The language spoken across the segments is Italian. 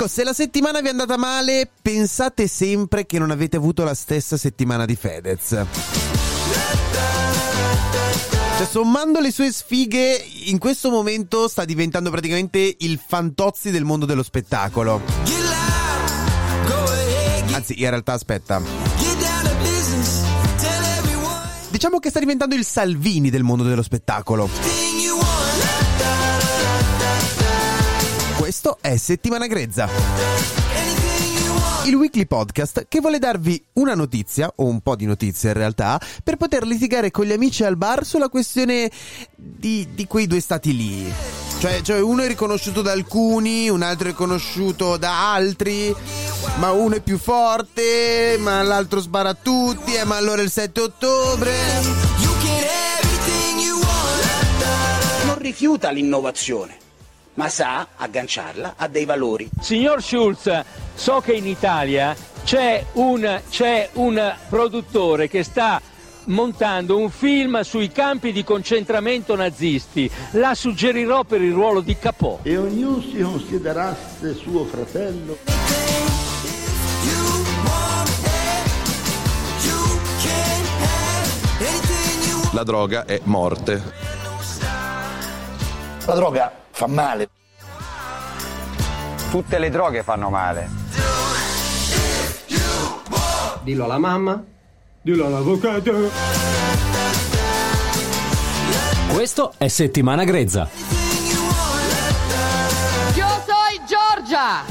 Ecco, se la settimana vi è andata male, pensate sempre che non avete avuto la stessa settimana di Fedez. Cioè, sommando le sue sfighe, in questo momento sta diventando praticamente il fantozzi del mondo dello spettacolo. Anzi, in realtà, aspetta. Diciamo che sta diventando il Salvini del mondo dello spettacolo. Questo è Settimana Grezza. Il weekly podcast che vuole darvi una notizia, o un po' di notizie in realtà, per poter litigare con gli amici al bar sulla questione di, di quei due stati lì. Cioè, cioè, uno è riconosciuto da alcuni, un altro è riconosciuto da altri, ma uno è più forte, ma l'altro spara a tutti, eh, ma allora il 7 ottobre. Non rifiuta l'innovazione, ma sa agganciarla a dei valori. Signor Schulz, so che in Italia c'è un, c'è un produttore che sta montando un film sui campi di concentramento nazisti. La suggerirò per il ruolo di Capò. E ognuno si considerasse suo fratello. La droga è morte. La droga fa male. Tutte le droghe fanno male. Dillo alla mamma, dillo all'avvocato. Questo è Settimana Grezza. Io sono Giorgia!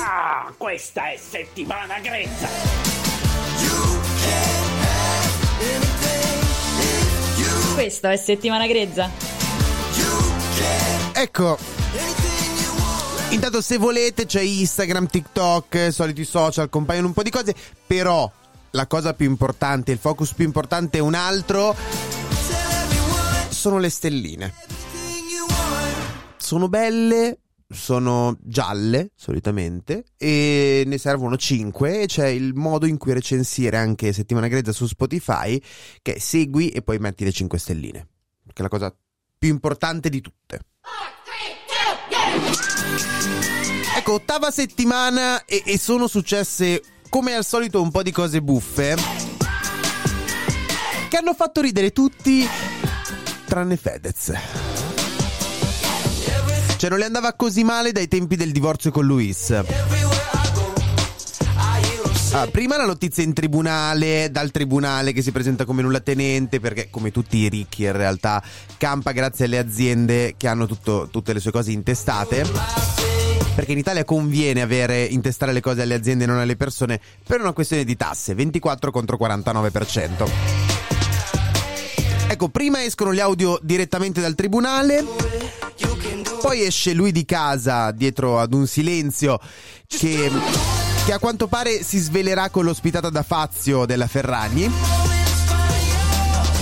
Ah, questa è settimana grezza. Questo è Settimana Grezza. Ecco. Intanto se volete c'è Instagram, TikTok, soliti social, compaiono un po' di cose, però la cosa più importante, il focus più importante è un altro. Sono le stelline. Sono belle, sono gialle solitamente e ne servono 5 e c'è il modo in cui recensire anche Settimana Grezza su Spotify che segui e poi metti le 5 stelline che è la cosa più importante di tutte. Ecco ottava settimana e, e sono successe come al solito un po' di cose buffe che hanno fatto ridere tutti tranne Fedez cioè non le andava così male dai tempi del divorzio con Luis. Ah, prima la notizia in tribunale, dal tribunale che si presenta come nulla tenente, perché come tutti i ricchi in realtà campa grazie alle aziende che hanno tutto, tutte le sue cose intestate. Perché in Italia conviene avere intestare le cose alle aziende e non alle persone per una questione di tasse, 24 contro 49%. Ecco, prima escono gli audio direttamente dal tribunale, poi esce lui di casa dietro ad un silenzio che, che a quanto pare si svelerà con l'ospitata da Fazio della Ferragni.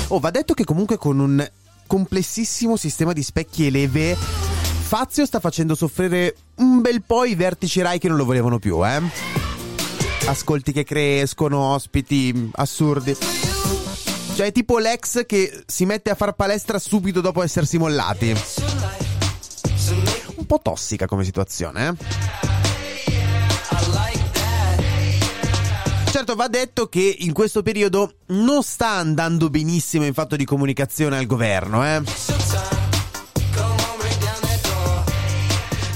Oh, va detto che comunque con un complessissimo sistema di specchi e leve Fazio sta facendo soffrire un bel po' i vertici Rai che non lo volevano più, eh. Ascolti che crescono, ospiti assurdi. Cioè è tipo l'ex che si mette a far palestra subito dopo essersi mollati. Un po' tossica come situazione, eh? Certo, va detto che in questo periodo non sta andando benissimo in fatto di comunicazione al governo, eh?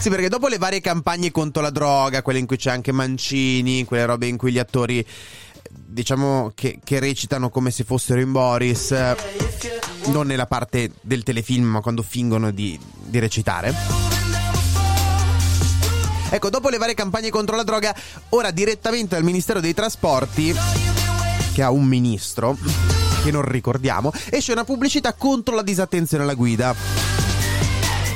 Sì, perché dopo le varie campagne contro la droga, quelle in cui c'è anche Mancini, quelle robe in cui gli attori diciamo che, che, recitano come se fossero in Boris, non nella parte del telefilm, ma quando fingono di, di recitare. Ecco, dopo le varie campagne contro la droga, ora direttamente dal Ministero dei Trasporti, che ha un ministro, che non ricordiamo, esce una pubblicità contro la disattenzione alla guida.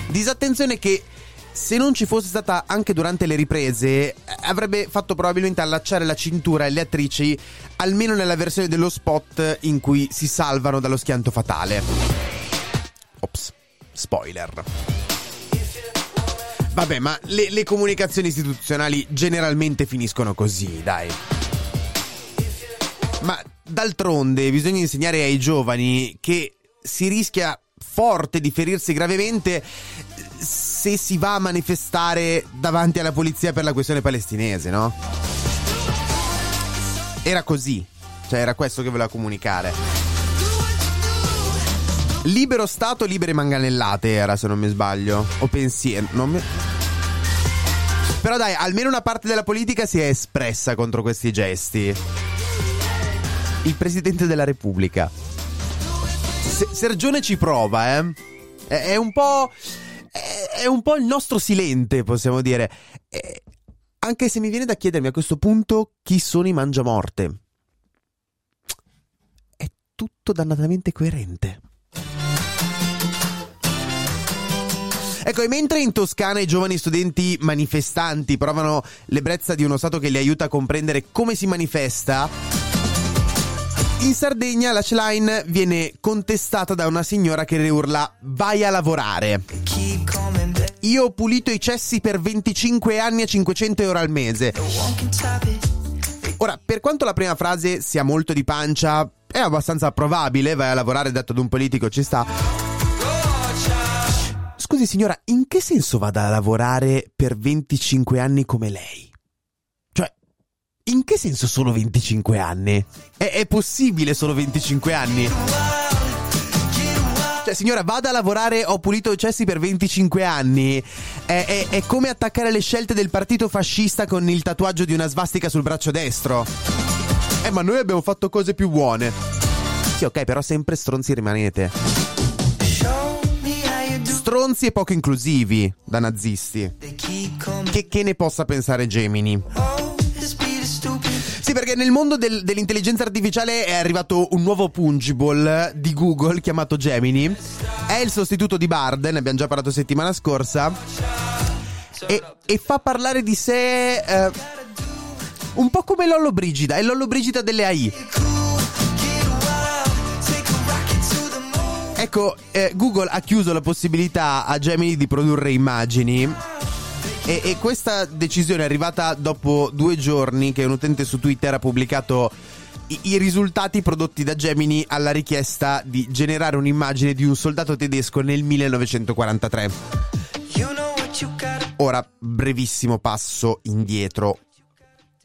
Disattenzione che se non ci fosse stata anche durante le riprese, avrebbe fatto probabilmente allacciare la cintura alle attrici, almeno nella versione dello spot in cui si salvano dallo schianto fatale. Ops, spoiler. Vabbè, ma le, le comunicazioni istituzionali generalmente finiscono così, dai. Ma d'altronde bisogna insegnare ai giovani che si rischia forte di ferirsi gravemente se si va a manifestare davanti alla polizia per la questione palestinese, no? Era così, cioè era questo che voleva comunicare. Libero Stato, libere manganellate era, se non mi sbaglio. O pensiero, mi... Però dai, almeno una parte della politica si è espressa contro questi gesti. Il Presidente della Repubblica. Se- Sergione ci prova, eh. È, è un po'. È, è un po' il nostro silente, possiamo dire. Eh, anche se mi viene da chiedermi a questo punto chi sono i mangiamorte. È tutto dannatamente coerente. Ecco, e mentre in Toscana i giovani studenti manifestanti provano l'ebbrezza di uno Stato che li aiuta a comprendere come si manifesta, in Sardegna la line viene contestata da una signora che urla vai a lavorare. Io ho pulito i cessi per 25 anni a 500 euro al mese. Ora, per quanto la prima frase sia molto di pancia, è abbastanza probabile, vai a lavorare detto ad un politico ci sta. Scusi signora, in che senso vada a lavorare per 25 anni come lei? Cioè, in che senso solo 25 anni? È, è possibile solo 25 anni? Cioè, signora, vada a lavorare, ho pulito i cessi per 25 anni. È, è, è come attaccare le scelte del partito fascista con il tatuaggio di una svastica sul braccio destro. Eh, ma noi abbiamo fatto cose più buone. Sì, ok, però sempre stronzi rimanete stronzi e poco inclusivi da nazisti. Che, che ne possa pensare Gemini? Sì, perché nel mondo del, dell'intelligenza artificiale è arrivato un nuovo pungible di Google chiamato Gemini. È il sostituto di Bard, ne abbiamo già parlato settimana scorsa. E, e fa parlare di sé eh, un po' come Lollo Brigida, è Lollo Brigida delle AI. Ecco, eh, Google ha chiuso la possibilità a Gemini di produrre immagini. E, e, questa decisione è arrivata dopo due giorni che un utente su Twitter ha pubblicato i, i, risultati prodotti da Gemini alla richiesta di generare un'immagine di un soldato tedesco nel 1943. Ora, brevissimo passo indietro.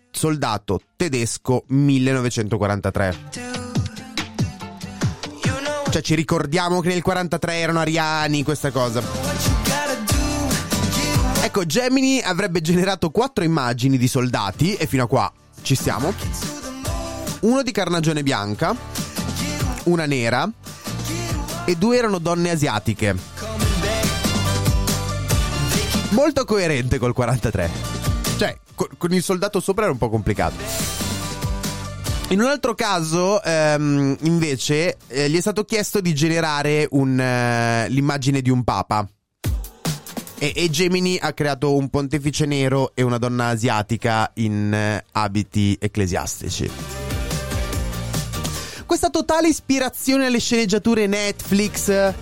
Soldato tedesco 1943. Cioè ci ricordiamo che nel 43 erano ariani, questa cosa. Ecco, Gemini avrebbe generato quattro immagini di soldati, e fino a qua ci stiamo. Uno di carnagione bianca, una nera, e due erano donne asiatiche. Molto coerente col 43. Cioè, con il soldato sopra era un po' complicato. In un altro caso, ehm, invece, eh, gli è stato chiesto di generare un, eh, l'immagine di un papa. E, e, Gemini ha creato un pontefice nero e una donna asiatica in eh, abiti ecclesiastici. Questa totale ispirazione alle sceneggiature Netflix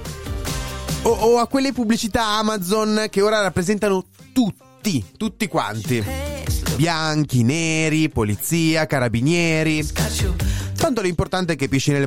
o, o a quelle pubblicità Amazon che ora rappresentano tutti, tutti quanti bianchi, neri, polizia, carabinieri. Tanto l'importante è che pisci nelle